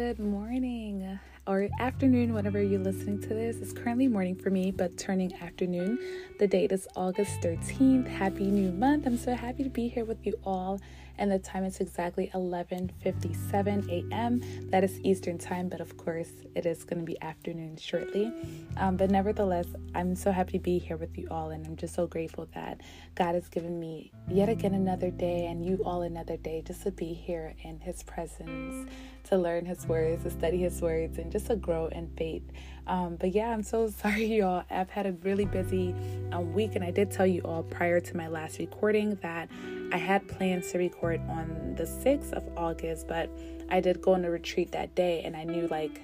good morning or afternoon, whenever you're listening to this. It's currently morning for me, but turning afternoon. The date is August 13th. Happy new month. I'm so happy to be here with you all and the time is exactly 11:57 a.m. That is Eastern time, but of course it is going to be afternoon shortly. Um, but nevertheless, I'm so happy to be here with you all, and I'm just so grateful that God has given me yet again another day, and you all another day, just to be here in His presence, to learn His words, to study His words, and just to grow in faith. Um, but yeah, I'm so sorry, y'all. I've had a really busy um, week, and I did tell you all prior to my last recording that I had plans to record on the 6th of August, but I did go on a retreat that day and I knew like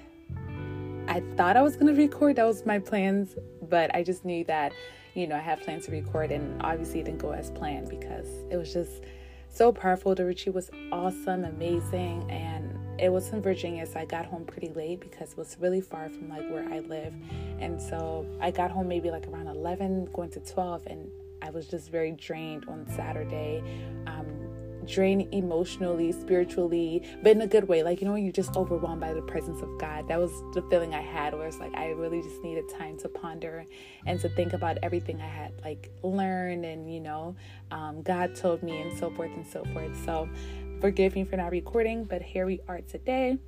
I thought I was going to record. That was my plans, but I just knew that, you know, I had plans to record and obviously didn't go as planned because it was just so powerful. The retreat was awesome, amazing, and it was in Virginia, so I got home pretty late because it was really far from like where I live. And so I got home maybe like around 11, going to 12, and I was just very drained on Saturday. Um, drained emotionally, spiritually, but in a good way. Like, you know, when you're just overwhelmed by the presence of God. That was the feeling I had where it's like I really just needed time to ponder and to think about everything I had like learned and, you know, um, God told me and so forth and so forth. So forgive me for not recording, but here we are today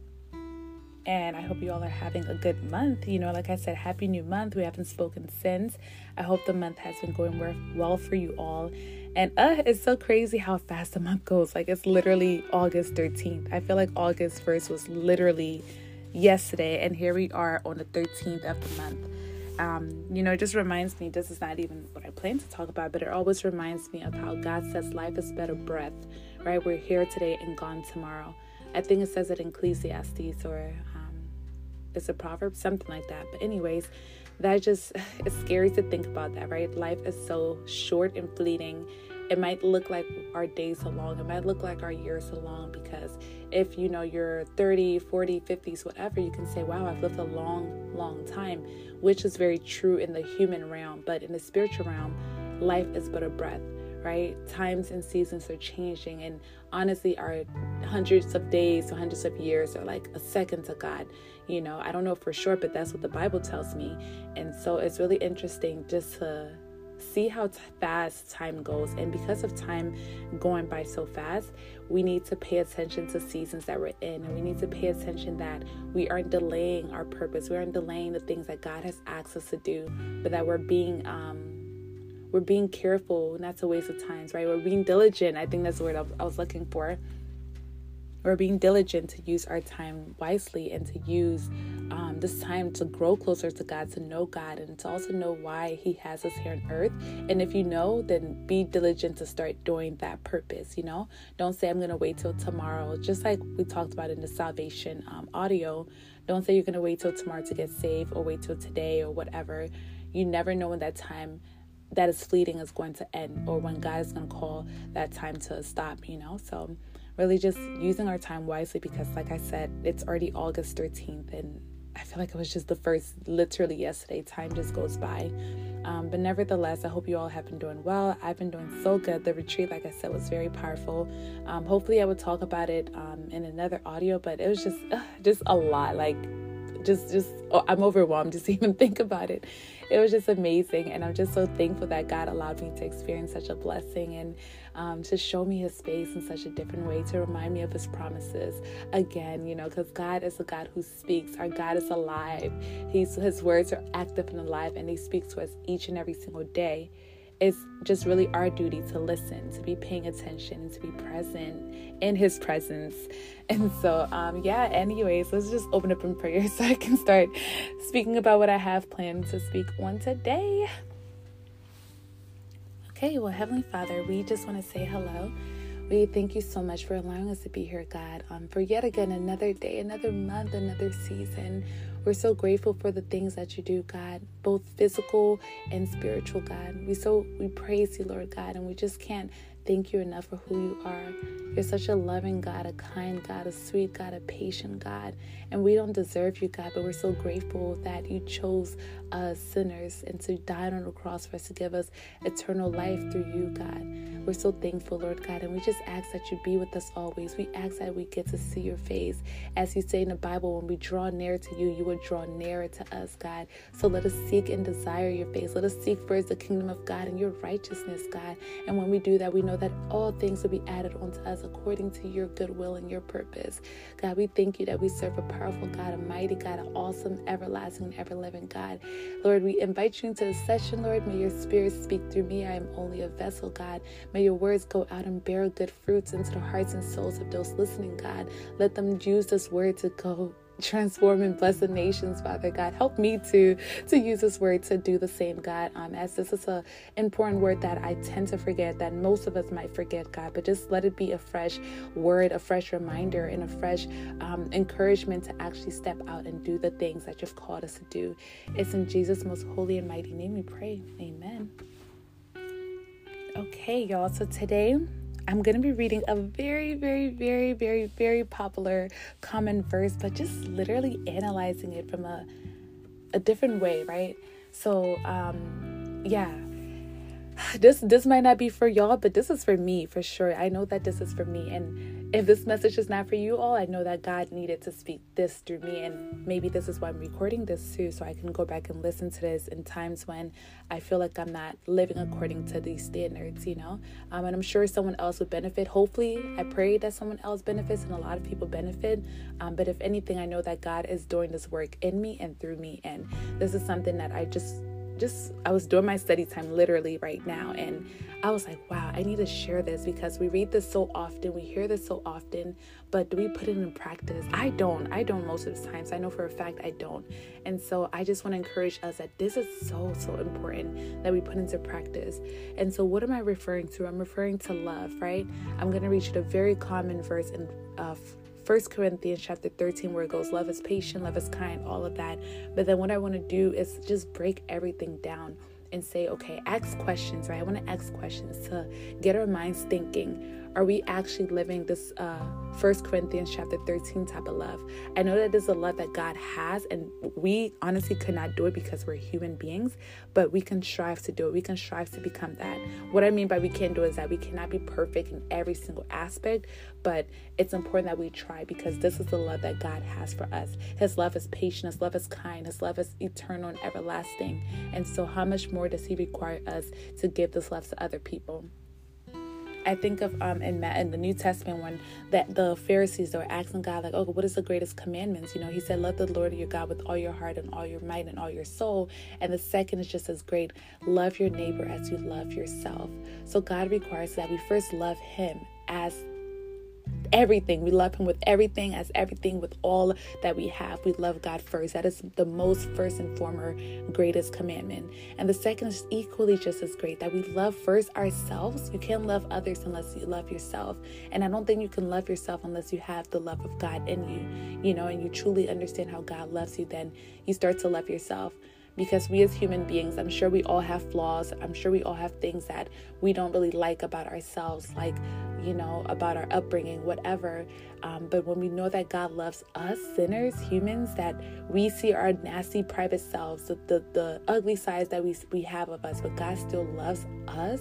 and I hope you all are having a good month. You know, like I said, happy new month. We haven't spoken since. I hope the month has been going well for you all. And uh, it's so crazy how fast the month goes. Like it's literally August 13th. I feel like August 1st was literally yesterday, and here we are on the 13th of the month. Um, you know, it just reminds me this is not even what I plan to talk about, but it always reminds me of how God says life is better breath, right? We're here today and gone tomorrow. I think it says it in Ecclesiastes or um, it's a proverb, something like that. But, anyways, that just it's scary to think about that, right? Life is so short and fleeting. It might look like our days are long, it might look like our years are long because if you know you're 30, 40, 50s, whatever, you can say, Wow, I've lived a long, long time, which is very true in the human realm. But in the spiritual realm, life is but a breath right? Times and seasons are changing, and honestly, our hundreds of days or hundreds of years are like a second to God. You know, I don't know for sure, but that's what the Bible tells me. And so it's really interesting just to see how fast time goes. And because of time going by so fast, we need to pay attention to seasons that we're in. And we need to pay attention that we aren't delaying our purpose. We aren't delaying the things that God has asked us to do, but that we're being um we're being careful not to waste of times, right? We're being diligent. I think that's the word I was looking for we're being diligent to use our time wisely and to use um, this time to grow closer to God, to know God, and to also know why He has us here on earth. And if you know, then be diligent to start doing that purpose. You know, don't say, I'm going to wait till tomorrow. Just like we talked about in the salvation um, audio, don't say you're going to wait till tomorrow to get saved or wait till today or whatever. You never know when that time that is fleeting is going to end or when God is going to call that time to stop, you know? So, really just using our time wisely because, like I said, it's already August 13th and I feel like it was just the first, literally yesterday. Time just goes by. Um, but nevertheless, I hope you all have been doing well. I've been doing so good. The retreat, like I said, was very powerful. Um, hopefully, I would talk about it um, in another audio, but it was just, uh, just a lot. Like, just, just, oh, I'm overwhelmed just even think about it it was just amazing. And I'm just so thankful that God allowed me to experience such a blessing and um, to show me his space in such a different way, to remind me of his promises again, you know, because God is a God who speaks. Our God is alive. He's, his words are active and alive, and he speaks to us each and every single day it's just really our duty to listen, to be paying attention, and to be present in His presence. And so, um, yeah, anyways, let's just open up in prayer so I can start speaking about what I have planned to speak on today. Okay, well, Heavenly Father, we just want to say hello. We thank you so much for allowing us to be here, God, um, for yet again another day, another month, another season We're so grateful for the things that you do, God, both physical and spiritual, God. We so we praise you, Lord God, and we just can't thank you enough for who you are. You're such a loving God, a kind God, a sweet God, a patient God. And we don't deserve you, God, but we're so grateful that you chose us sinners and to die on the cross for us to give us eternal life through you, God. We're so thankful, Lord God, and we just ask that you be with us always. We ask that we get to see your face. As you say in the Bible, when we draw near to you, you will draw nearer to us, God. So let us seek and desire your face. Let us seek first the kingdom of God and your righteousness, God. And when we do that, we know that all things will be added onto us according to your good will and your purpose. God, we thank you that we serve a powerful God, a mighty God, an awesome, everlasting, ever living God. Lord, we invite you into the session, Lord. May your spirit speak through me. I am only a vessel, God. May your words go out and bear good fruits into the hearts and souls of those listening, God. Let them use this word to go transform and bless the nations, Father God. Help me to to use this word to do the same, God. Um, as this is a important word that I tend to forget, that most of us might forget, God. But just let it be a fresh word, a fresh reminder, and a fresh um, encouragement to actually step out and do the things that you've called us to do. It's in Jesus' most holy and mighty name we pray. Amen. Okay, y'all. So today I'm going to be reading a very, very, very, very, very popular common verse, but just literally analyzing it from a, a different way, right? So, um, yeah, this this might not be for y'all, but this is for me for sure. I know that this is for me, and if this message is not for you all, I know that God needed to speak this through me. And maybe this is why I'm recording this too, so I can go back and listen to this in times when I feel like I'm not living according to these standards, you know? Um, and I'm sure someone else would benefit. Hopefully, I pray that someone else benefits and a lot of people benefit. Um, but if anything, I know that God is doing this work in me and through me. And this is something that I just just I was doing my study time literally right now and I was like, wow, I need to share this because we read this so often, we hear this so often, but do we put it in practice? I don't. I don't most of the times. I know for a fact I don't. And so I just want to encourage us that this is so so important that we put into practice. And so what am I referring to? I'm referring to love, right? I'm going to read you a very common verse in uh, First Corinthians chapter 13, where it goes, Love is patient, love is kind, all of that. But then what I want to do is just break everything down and say, okay, ask questions, right? I want to ask questions to get our minds thinking are we actually living this uh, First Corinthians chapter 13 type of love? I know that this is a love that God has, and we honestly could not do it because we're human beings, but we can strive to do it. We can strive to become that. What I mean by we can do is that we cannot be perfect in every single aspect, but it's important that we try because this is the love that God has for us. His love is patient, His love is kind, His love is eternal and everlasting. And so, how much more does He require us to give this love to other people? I think of um in in the New Testament when that the Pharisees were asking God like, oh, what is the greatest commandments? You know, He said, love the Lord your God with all your heart and all your might and all your soul. And the second is just as great, love your neighbor as you love yourself. So God requires that we first love Him as everything. We love Him with everything, as everything, with all that we have. We love God first. That is the most first and foremost greatest commandment. And the second is equally just as great that we love first ourselves. You can't love others unless you love yourself. And I don't think you can love yourself unless you have the love of God in you, you know, and you truly understand how God loves you. Then you start to love yourself because we as human beings, I'm sure we all have flaws. I'm sure we all have things that we don't really like about ourselves, like, you know, about our upbringing, whatever. Um, but when we know that God loves us, sinners, humans, that we see our nasty private selves, the, the, the ugly sides that we, we have of us, but God still loves us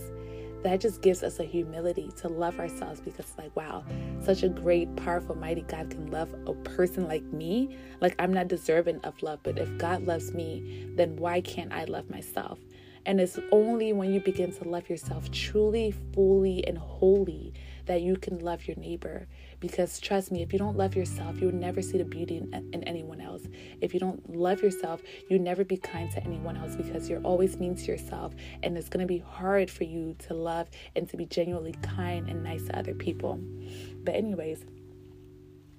that just gives us a humility to love ourselves because like wow such a great powerful mighty god can love a person like me like i'm not deserving of love but if god loves me then why can't i love myself and it's only when you begin to love yourself truly fully and wholly that you can love your neighbor because trust me, if you don't love yourself, you will never see the beauty in, in anyone else. If you don't love yourself, you never be kind to anyone else because you're always mean to yourself. And it's going to be hard for you to love and to be genuinely kind and nice to other people. But, anyways,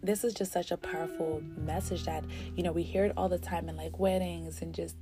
this is just such a powerful message that, you know, we hear it all the time in like weddings and just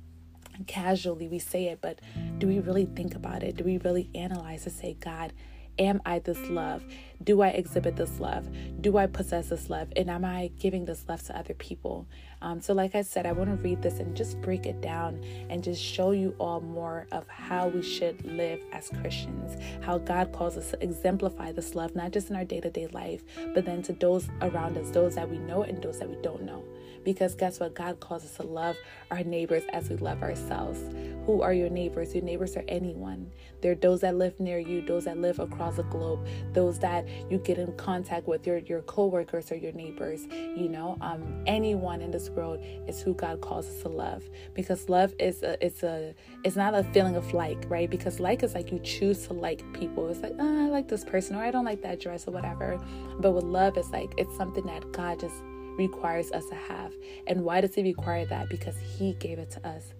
casually we say it, but do we really think about it? Do we really analyze to say, God, am I this love? Do I exhibit this love? Do I possess this love? And am I giving this love to other people? Um, so, like I said, I want to read this and just break it down and just show you all more of how we should live as Christians, how God calls us to exemplify this love, not just in our day to day life, but then to those around us, those that we know and those that we don't know. Because guess what? God calls us to love our neighbors as we love ourselves. Who are your neighbors? Your neighbors are anyone. They're those that live near you, those that live across the globe, those that you get in contact with, your your coworkers or your neighbors. You know, um, anyone in this world is who God calls us to love. Because love is a it's a it's not a feeling of like, right? Because like is like you choose to like people. It's like, oh, I like this person or I don't like that dress or whatever. But with love, it's like it's something that God just requires us to have. And why does He require that? Because He gave it to us.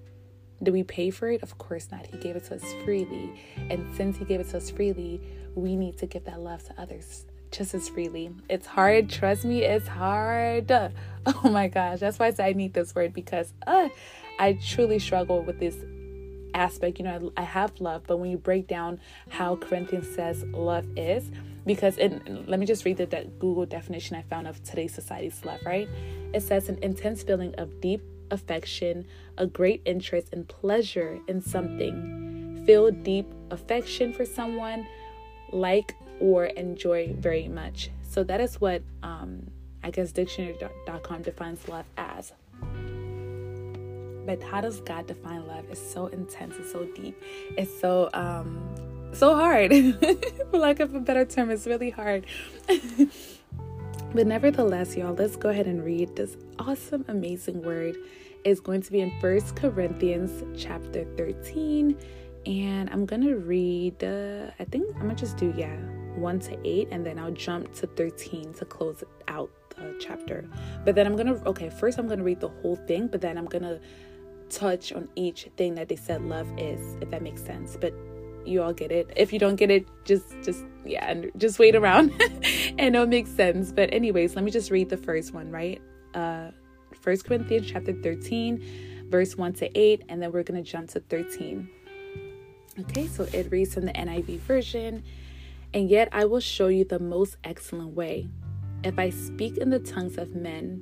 Do we pay for it? Of course not. He gave it to us freely. And since He gave it to us freely, we need to give that love to others just as freely. It's hard. Trust me, it's hard. Oh my gosh. That's why I say I need this word because uh, I truly struggle with this aspect. You know, I, I have love, but when you break down how Corinthians says love is, because in, let me just read the de- Google definition I found of today's society's love, right? It says an intense feeling of deep affection, a great interest and pleasure in something, feel deep affection for someone, like or enjoy very much. So that is what um, I guess dictionary.com defines love as. But how does God define love? It's so intense, it's so deep, it's so um so hard. For lack of a better term, it's really hard. but nevertheless, y'all, let's go ahead and read this awesome, amazing word. It's going to be in First Corinthians chapter 13. And I'm gonna read uh, I think I'm gonna just do yeah, one to eight, and then I'll jump to 13 to close out the chapter. But then I'm gonna okay, first I'm gonna read the whole thing, but then I'm gonna touch on each thing that they said love is, if that makes sense. But you all get it. If you don't get it, just just yeah, and just wait around and it'll make sense. But anyways, let me just read the first one, right? Uh First Corinthians chapter 13, verse 1 to 8, and then we're gonna jump to 13. Okay, so it reads from the NIV version, and yet I will show you the most excellent way. If I speak in the tongues of men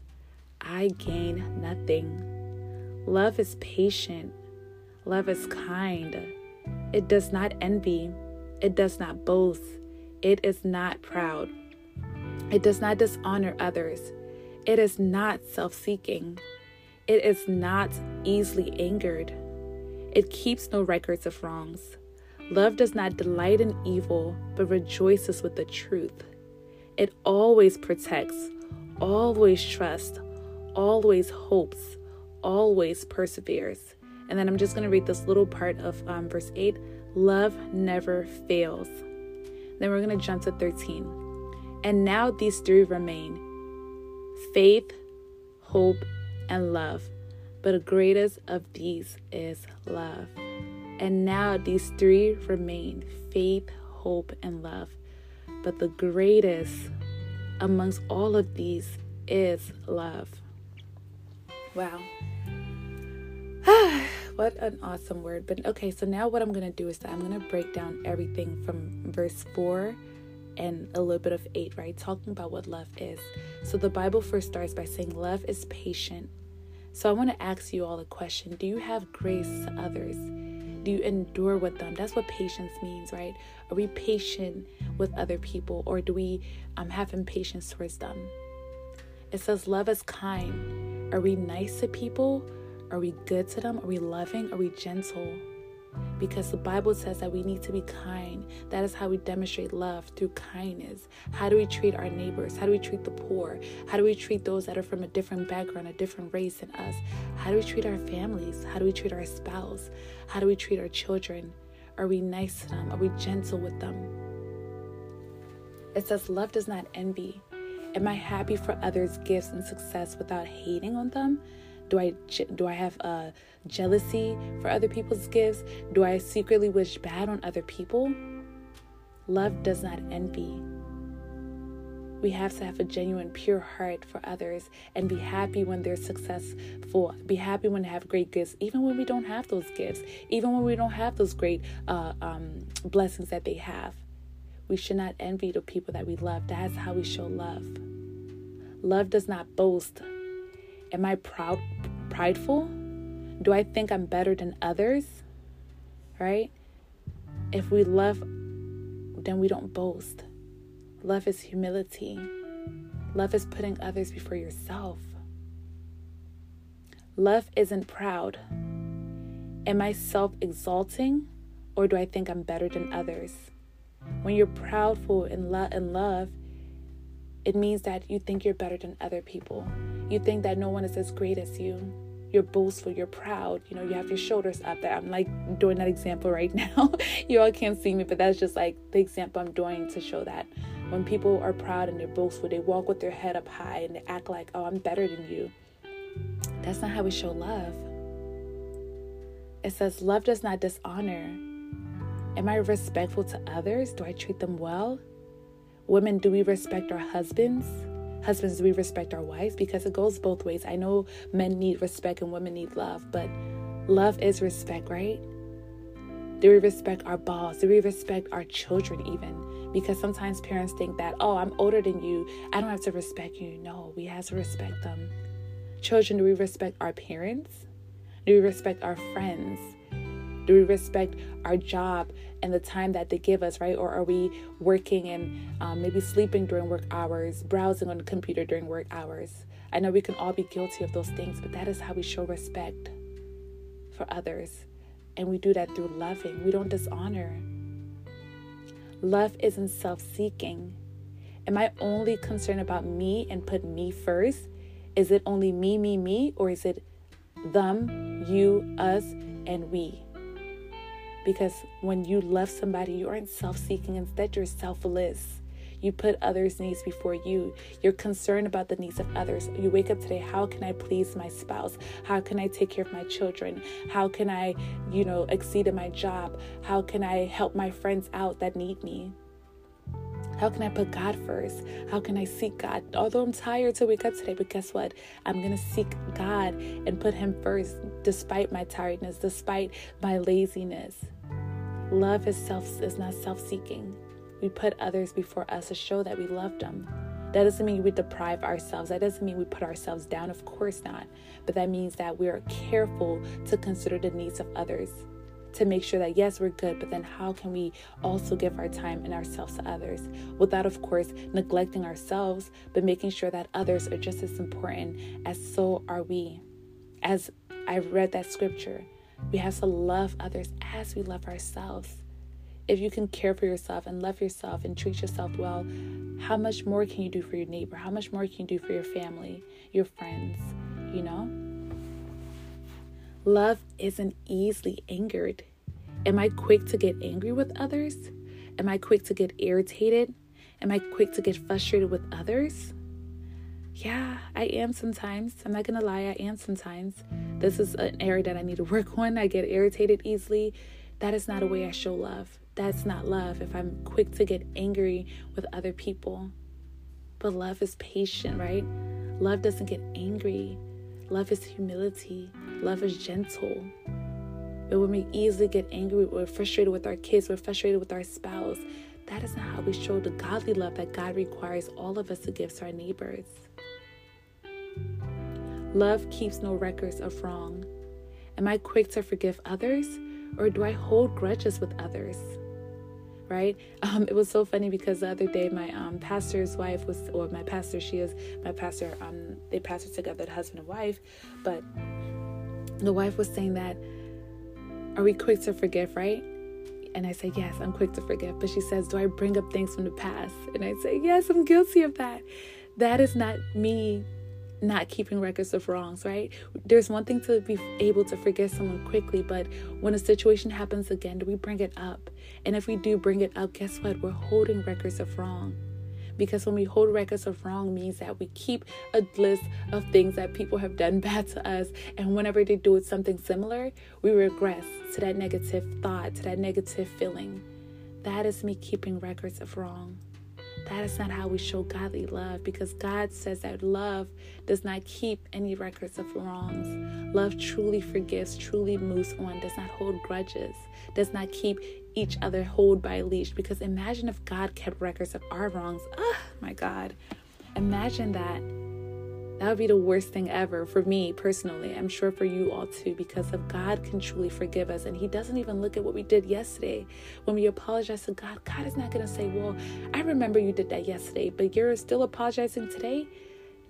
I gain nothing. Love is patient. Love is kind. It does not envy. It does not boast. It is not proud. It does not dishonor others. It is not self seeking. It is not easily angered. It keeps no records of wrongs. Love does not delight in evil, but rejoices with the truth. It always protects, always trusts, always hopes, always perseveres. And then I'm just going to read this little part of um, verse 8 love never fails. Then we're going to jump to 13. And now these three remain faith, hope, and love. But the greatest of these is love. And now these three remain faith, hope, and love. But the greatest amongst all of these is love. Wow. what an awesome word. But okay, so now what I'm going to do is that I'm going to break down everything from verse 4 and a little bit of 8, right? Talking about what love is. So the Bible first starts by saying love is patient. So I want to ask you all a question Do you have grace to others? Do you endure with them? That's what patience means, right? Are we patient with other people or do we um, have impatience towards them? It says love is kind. Are we nice to people are we good to them? Are we loving? Are we gentle? Because the Bible says that we need to be kind. That is how we demonstrate love through kindness. How do we treat our neighbors? How do we treat the poor? How do we treat those that are from a different background, a different race than us? How do we treat our families? How do we treat our spouse? How do we treat our children? Are we nice to them? Are we gentle with them? It says, Love does not envy. Am I happy for others' gifts and success without hating on them? Do I do I have a jealousy for other people's gifts? Do I secretly wish bad on other people? Love does not envy. We have to have a genuine, pure heart for others and be happy when they're successful. Be happy when they have great gifts, even when we don't have those gifts, even when we don't have those great uh, um, blessings that they have. We should not envy the people that we love. That's how we show love. Love does not boast. Am I proud, prideful? Do I think I'm better than others? Right? If we love, then we don't boast. Love is humility. Love is putting others before yourself. Love isn't proud. Am I self exalting or do I think I'm better than others? When you're proudful in, lo- in love, it means that you think you're better than other people. You think that no one is as great as you. You're boastful, you're proud, you know, you have your shoulders up there. I'm like doing that example right now. you all can't see me, but that's just like the example I'm doing to show that when people are proud and they're boastful, they walk with their head up high and they act like, oh, I'm better than you. That's not how we show love. It says, love does not dishonor. Am I respectful to others? Do I treat them well? Women, do we respect our husbands? Husbands, do we respect our wives? Because it goes both ways. I know men need respect and women need love, but love is respect, right? Do we respect our boss? Do we respect our children, even? because sometimes parents think that, oh, I'm older than you. I don't have to respect you. No, we have to respect them. Children, do we respect our parents? Do we respect our friends? Do we respect our job and the time that they give us, right? Or are we working and um, maybe sleeping during work hours, browsing on the computer during work hours? I know we can all be guilty of those things, but that is how we show respect for others. And we do that through loving. We don't dishonor. Love isn't self seeking. Am I only concerned about me and put me first? Is it only me, me, me, or is it them, you, us, and we? Because when you love somebody, you aren't self seeking, instead, you're selfless. You put others' needs before you. You're concerned about the needs of others. You wake up today, how can I please my spouse? How can I take care of my children? How can I, you know, exceed in my job? How can I help my friends out that need me? How can I put God first? How can I seek God? Although I'm tired to wake up today, but guess what? I'm going to seek God and put Him first despite my tiredness, despite my laziness. Love is self is not self-seeking. We put others before us to show that we love them. That doesn't mean we deprive ourselves. That doesn't mean we put ourselves down. Of course not. But that means that we are careful to consider the needs of others, to make sure that yes, we're good, but then how can we also give our time and ourselves to others without, of course, neglecting ourselves, but making sure that others are just as important as so are we. As I read that scripture, we have to love others as we love ourselves. If you can care for yourself and love yourself and treat yourself well, how much more can you do for your neighbor? How much more can you do for your family, your friends, you know? Love isn't easily angered. Am I quick to get angry with others? Am I quick to get irritated? Am I quick to get frustrated with others? Yeah, I am sometimes. I'm not gonna lie, I am sometimes. This is an area that I need to work on. I get irritated easily. That is not a way I show love that's not love if I'm quick to get angry with other people. But love is patient, right? Love doesn't get angry. Love is humility. Love is gentle. But when we easily get angry, we're frustrated with our kids, we're frustrated with our spouse. That is not how we show the godly love that God requires all of us to give to our neighbors. Love keeps no records of wrong. Am I quick to forgive others or do I hold grudges with others? right? Um, it was so funny because the other day my um, pastor's wife was, or my pastor, she is my pastor. Um, they pastor together, the husband and wife, but the wife was saying that, are we quick to forgive, right? And I say, yes, I'm quick to forgive. But she says, do I bring up things from the past? And I say, yes, I'm guilty of that. That is not me not keeping records of wrongs, right? There's one thing to be able to forgive someone quickly, but when a situation happens again, do we bring it up? And if we do bring it up, guess what? We're holding records of wrong. Because when we hold records of wrong means that we keep a list of things that people have done bad to us. And whenever they do something similar, we regress to that negative thought, to that negative feeling. That is me keeping records of wrong. That is not how we show godly love because God says that love does not keep any records of wrongs. Love truly forgives, truly moves on, does not hold grudges, does not keep each other hold by a leash. Because imagine if God kept records of our wrongs. Oh my God. Imagine that that would be the worst thing ever for me personally. I'm sure for you all too, because if God can truly forgive us and He doesn't even look at what we did yesterday. When we apologize to God, God is not going to say, Well, I remember you did that yesterday, but you're still apologizing today.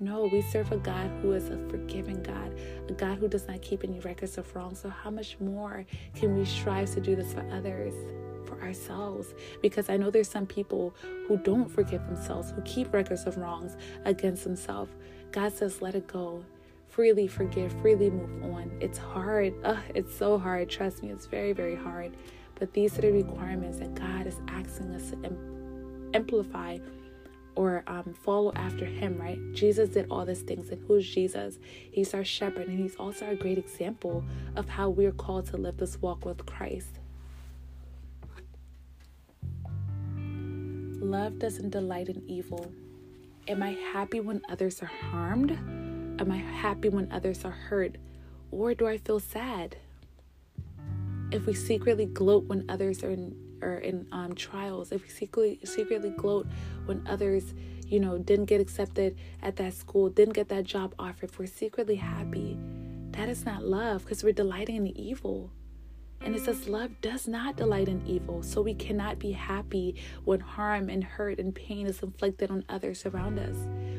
No, we serve a God who is a forgiving God, a God who does not keep any records of wrong. So, how much more can we strive to do this for others? for ourselves because I know there's some people who don't forgive themselves, who keep records of wrongs against themselves. God says, let it go. Freely forgive, freely move on. It's hard. Ugh, it's so hard. Trust me, it's very, very hard. But these are the requirements that God is asking us to amplify or um, follow after him, right? Jesus did all these things. And who's Jesus? He's our shepherd, and he's also a great example of how we're called to live this walk with Christ. Love doesn't delight in evil. Am I happy when others are harmed? Am I happy when others are hurt? Or do I feel sad? If we secretly gloat when others are in, are in um, trials, if we secretly, secretly gloat when others, you know, didn't get accepted at that school, didn't get that job offer, if we're secretly happy, that is not love because we're delighting in the evil. And it says, Love does not delight in evil, so we cannot be happy when harm and hurt and pain is inflicted on others around us.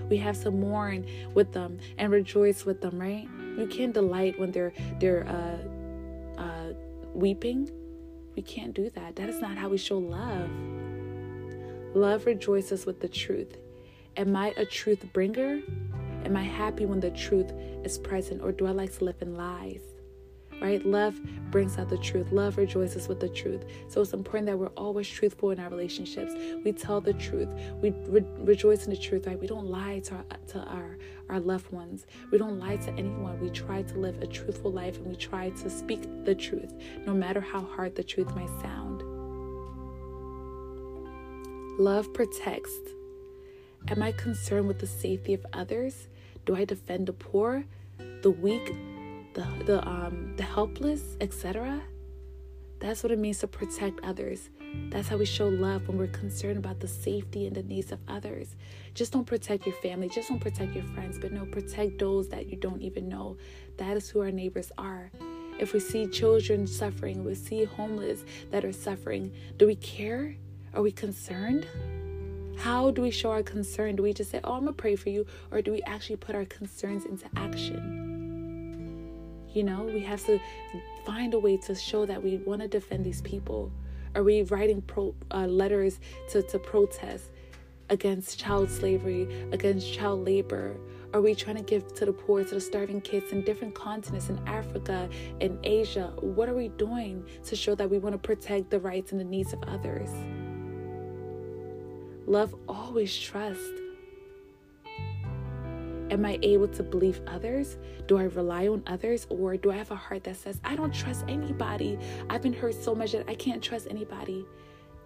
We have to mourn with them and rejoice with them, right? We can't delight when they're they're uh, uh, weeping. We can't do that. That is not how we show love. Love rejoices with the truth. Am I a truth bringer? Am I happy when the truth is present, or do I like to live in lies? right? Love brings out the truth. Love rejoices with the truth. So it's important that we're always truthful in our relationships. We tell the truth. We re- rejoice in the truth, right? We don't lie to our, to our our loved ones. We don't lie to anyone. We try to live a truthful life and we try to speak the truth, no matter how hard the truth might sound. Love protects. Am I concerned with the safety of others? Do I defend the poor, the weak, the the um the helpless, etc. That's what it means to protect others. That's how we show love when we're concerned about the safety and the needs of others. Just don't protect your family, just don't protect your friends, but no, protect those that you don't even know. That is who our neighbors are. If we see children suffering, we see homeless that are suffering, do we care? Are we concerned? How do we show our concern? Do we just say, Oh, I'm gonna pray for you? Or do we actually put our concerns into action? You know, we have to find a way to show that we want to defend these people. Are we writing pro, uh, letters to, to protest against child slavery, against child labor? Are we trying to give to the poor, to the starving kids in different continents, in Africa, in Asia? What are we doing to show that we want to protect the rights and the needs of others? Love always trusts. Am I able to believe others? Do I rely on others? Or do I have a heart that says, I don't trust anybody? I've been hurt so much that I can't trust anybody.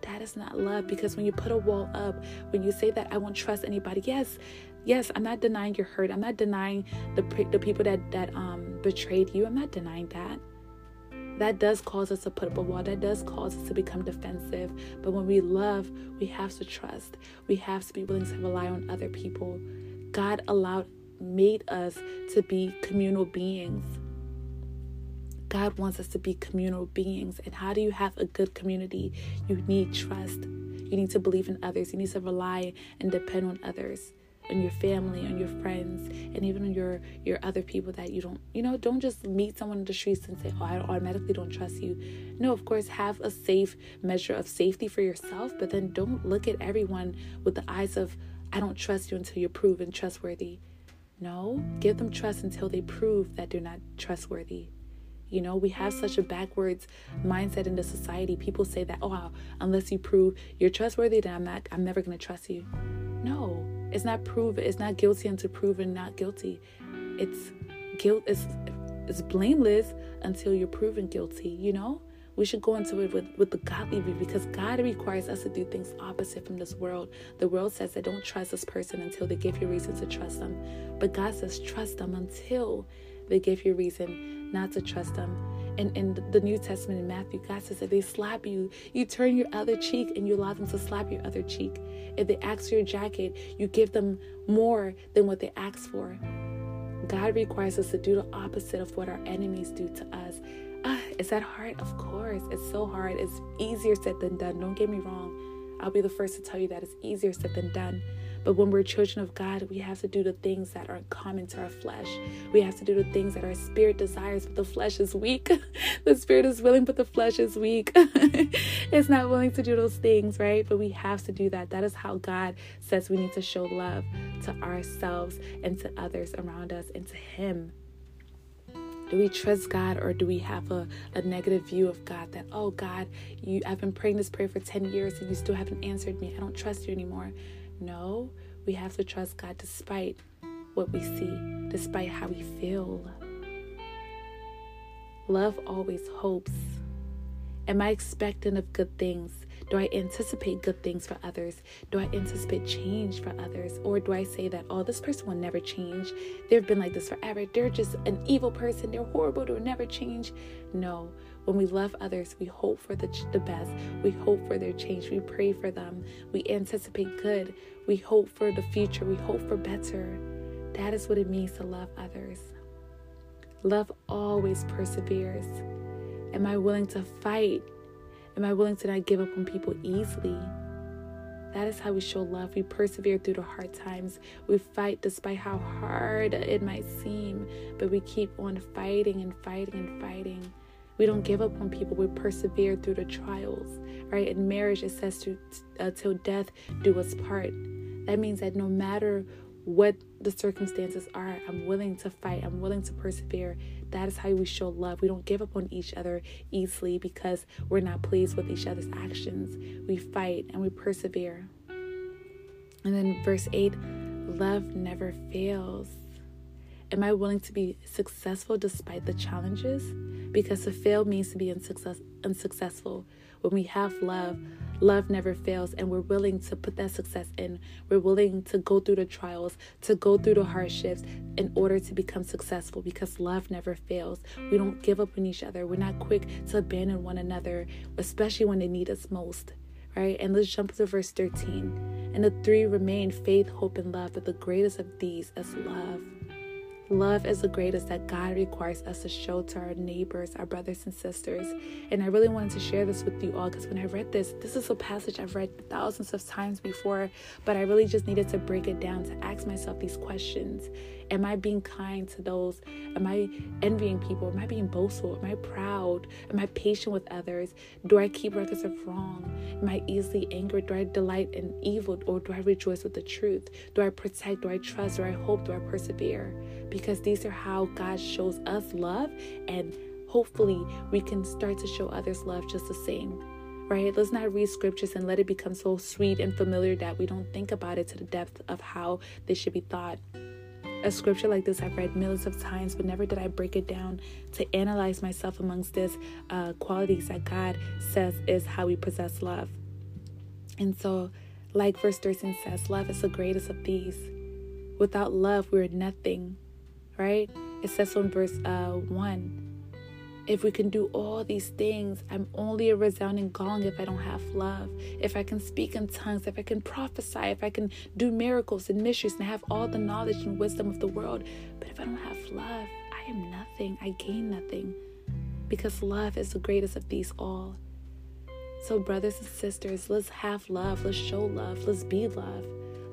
That is not love because when you put a wall up, when you say that I won't trust anybody, yes, yes, I'm not denying your hurt. I'm not denying the the people that that um betrayed you. I'm not denying that. That does cause us to put up a wall. That does cause us to become defensive. But when we love, we have to trust. We have to be willing to rely on other people. God allowed made us to be communal beings. God wants us to be communal beings. And how do you have a good community? You need trust. You need to believe in others. You need to rely and depend on others, on your family, on your friends, and even on your your other people that you don't, you know, don't just meet someone in the streets and say, "Oh, I automatically don't trust you." No, of course, have a safe measure of safety for yourself, but then don't look at everyone with the eyes of, "I don't trust you until you're proven trustworthy." No, give them trust until they prove that they're not trustworthy. You know, we have such a backwards mindset in the society. People say that, oh, unless you prove you're trustworthy, then I'm not, I'm never to trust you. No, it's not proven. It's not guilty until proven not guilty. It's guilt. It's it's blameless until you're proven guilty. You know, we should go into it with, with the godly view because God requires us to do things opposite from this world. The world says that don't trust this person until they give you reason to trust them. But God says trust them until they give you reason not to trust them. And in the New Testament in Matthew, God says if they slap you, you turn your other cheek and you allow them to slap your other cheek. If they ask for your jacket, you give them more than what they ask for. God requires us to do the opposite of what our enemies do to us. Is that hard? Of course. It's so hard. It's easier said than done. Don't get me wrong. I'll be the first to tell you that it's easier said than done. But when we're children of God, we have to do the things that aren't common to our flesh. We have to do the things that our spirit desires, but the flesh is weak. the spirit is willing, but the flesh is weak. it's not willing to do those things, right? But we have to do that. That is how God says we need to show love to ourselves and to others around us and to Him do we trust God or do we have a, a negative view of God that, oh God, you I've been praying this prayer for 10 years and you still haven't answered me. I don't trust you anymore. No, we have to trust God despite what we see, despite how we feel. Love always hopes. Am I expectant of good things? Do I anticipate good things for others? Do I anticipate change for others? Or do I say that, oh, this person will never change? They've been like this forever. They're just an evil person. They're horrible. They'll never change. No. When we love others, we hope for the, the best. We hope for their change. We pray for them. We anticipate good. We hope for the future. We hope for better. That is what it means to love others. Love always perseveres. Am I willing to fight Am I willing to not give up on people easily? That is how we show love. We persevere through the hard times. We fight despite how hard it might seem, but we keep on fighting and fighting and fighting. We don't give up on people. We persevere through the trials, right? In marriage, it says to uh, till death do us part. That means that no matter what the circumstances are, I'm willing to fight. I'm willing to persevere. That is how we show love. We don't give up on each other easily because we're not pleased with each other's actions. We fight and we persevere. And then verse 8 love never fails. Am I willing to be successful despite the challenges? Because to fail means to be unsuccess- unsuccessful. When we have love, love never fails, and we're willing to put that success in. We're willing to go through the trials, to go through the hardships in order to become successful because love never fails. We don't give up on each other. We're not quick to abandon one another, especially when they need us most. Right? And let's jump to verse 13. And the three remain faith, hope, and love, but the greatest of these is love. Love is the greatest that God requires us to show to our neighbors, our brothers and sisters. And I really wanted to share this with you all because when I read this, this is a passage I've read thousands of times before, but I really just needed to break it down to ask myself these questions. Am I being kind to those? Am I envying people? Am I being boastful? Am I proud? Am I patient with others? Do I keep records of wrong? Am I easily angered? Do I delight in evil or do I rejoice with the truth? Do I protect? Do I trust? Do I hope? Do I persevere? Because these are how God shows us love, and hopefully we can start to show others love just the same right? Let's not read scriptures and let it become so sweet and familiar that we don't think about it to the depth of how they should be thought. A scripture like this I've read millions of times, but never did I break it down to analyze myself amongst this uh, qualities that God says is how we possess love. And so, like verse 13 says, love is the greatest of these. Without love, we're nothing, right? It says so in verse uh, 1 if we can do all these things, I'm only a resounding gong if I don't have love. If I can speak in tongues, if I can prophesy, if I can do miracles and mysteries and have all the knowledge and wisdom of the world. But if I don't have love, I am nothing. I gain nothing. Because love is the greatest of these all. So, brothers and sisters, let's have love. Let's show love. Let's be love.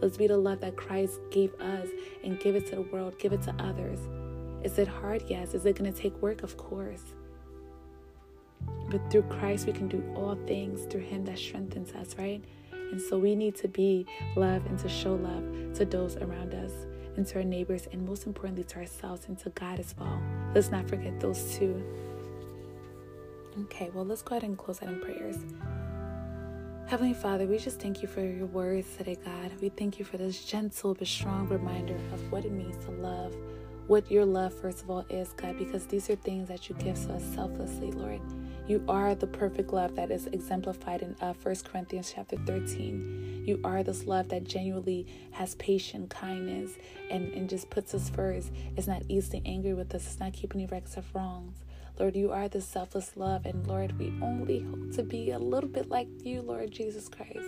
Let's be the love that Christ gave us and give it to the world, give it to others. Is it hard? Yes. Is it going to take work? Of course. But through Christ, we can do all things through Him that strengthens us, right? And so we need to be love and to show love to those around us and to our neighbors, and most importantly, to ourselves and to God as well. Let's not forget those two. Okay, well, let's go ahead and close out in prayers. Heavenly Father, we just thank you for your words today, God. We thank you for this gentle but strong reminder of what it means to love, what your love, first of all, is, God, because these are things that you give to us selflessly, Lord. You are the perfect love that is exemplified in uh, 1 Corinthians chapter 13. You are this love that genuinely has patience, kindness, and, and just puts us first. It's not easily angry with us. It's not keeping any records of wrongs. Lord, you are the selfless love. And Lord, we only hope to be a little bit like you, Lord Jesus Christ.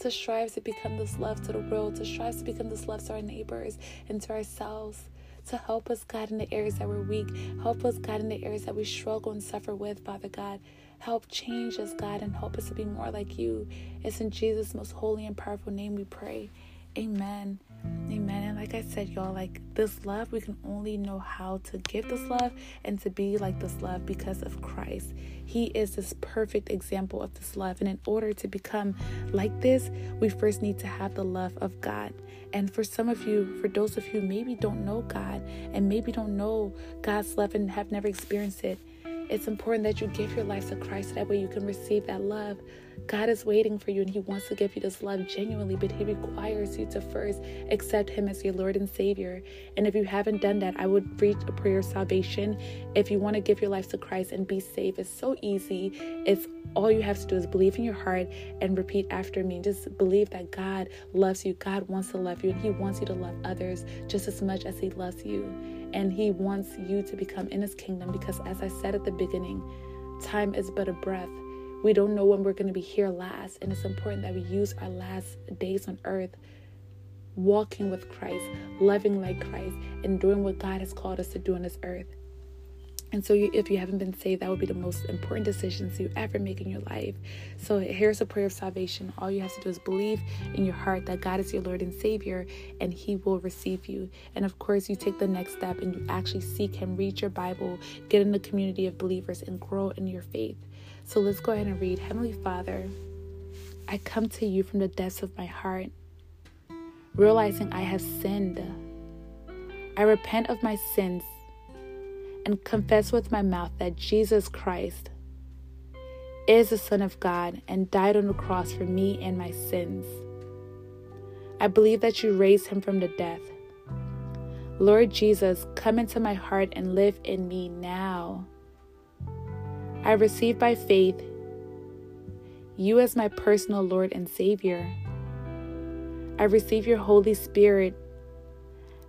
To strive to become this love to the world, to strive to become this love to our neighbors and to ourselves. To help us, God, in the areas that we're weak. Help us, God, in the areas that we struggle and suffer with, Father God. Help change us, God, and help us to be more like you. It's in Jesus' most holy and powerful name we pray. Amen. Amen. And like I said, y'all, like this love, we can only know how to give this love and to be like this love because of Christ. He is this perfect example of this love. And in order to become like this, we first need to have the love of God. And for some of you, for those of you maybe don't know God and maybe don't know God's love and have never experienced it, it's important that you give your life to Christ. That way you can receive that love. God is waiting for you and He wants to give you this love genuinely, but He requires you to first accept Him as your Lord and Savior. And if you haven't done that, I would read a prayer of salvation. If you want to give your life to Christ and be saved, it's so easy. It's all you have to do is believe in your heart and repeat after me. Just believe that God loves you. God wants to love you, and He wants you to love others just as much as He loves you and He wants you to become in His kingdom because, as I said at the beginning, time is but a breath. We don't know when we're going to be here last, and it's important that we use our last days on earth walking with Christ, loving like Christ, and doing what God has called us to do on this earth. And so, you, if you haven't been saved, that would be the most important decisions you ever make in your life. So, here's a prayer of salvation. All you have to do is believe in your heart that God is your Lord and Savior, and He will receive you. And of course, you take the next step and you actually seek Him, read your Bible, get in the community of believers, and grow in your faith. So, let's go ahead and read Heavenly Father, I come to you from the depths of my heart, realizing I have sinned. I repent of my sins and confess with my mouth that Jesus Christ is the Son of God and died on the cross for me and my sins. I believe that you raised him from the death. Lord Jesus, come into my heart and live in me now. I receive by faith you as my personal Lord and Savior. I receive your Holy Spirit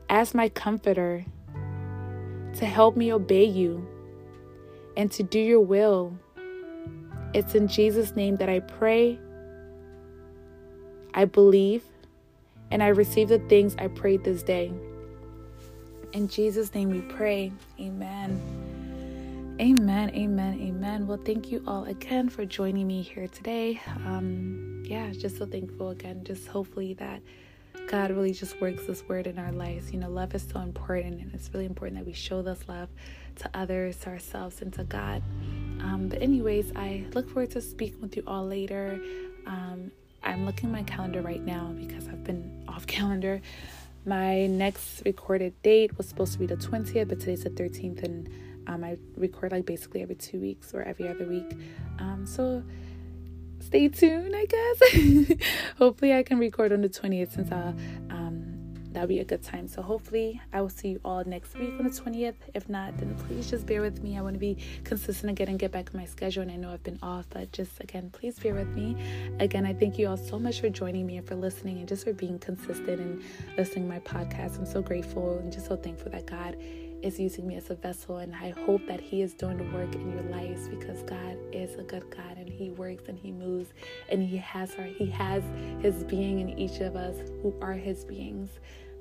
as my comforter to help me obey you and to do your will. It's in Jesus' name that I pray, I believe, and I receive the things I prayed this day. In Jesus' name we pray. Amen. Amen, amen, amen. Well, thank you all again for joining me here today. Um, yeah, just so thankful again. Just hopefully that God really just works this word in our lives. You know, love is so important, and it's really important that we show this love to others, to ourselves, and to God. Um, but, anyways, I look forward to speaking with you all later. Um, I'm looking my calendar right now because I've been off calendar. My next recorded date was supposed to be the 20th, but today's the 13th, and um, I record like basically every two weeks or every other week. Um, so stay tuned, I guess. hopefully, I can record on the 20th since I, um, that'll be a good time. So, hopefully, I will see you all next week on the 20th. If not, then please just bear with me. I want to be consistent again and get back on my schedule. And I know I've been off, but just again, please bear with me. Again, I thank you all so much for joining me and for listening and just for being consistent and listening to my podcast. I'm so grateful and just so thankful that God is using me as a vessel and I hope that he is doing the work in your lives because God is a good God and he works and he moves and he has our he has his being in each of us who are his beings.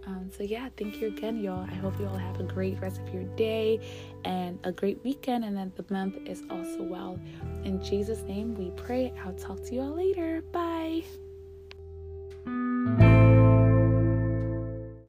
Um, so yeah, thank you again, y'all. I hope you all have a great rest of your day and a great weekend and that the month is also well. In Jesus' name we pray. I'll talk to you all later. Bye.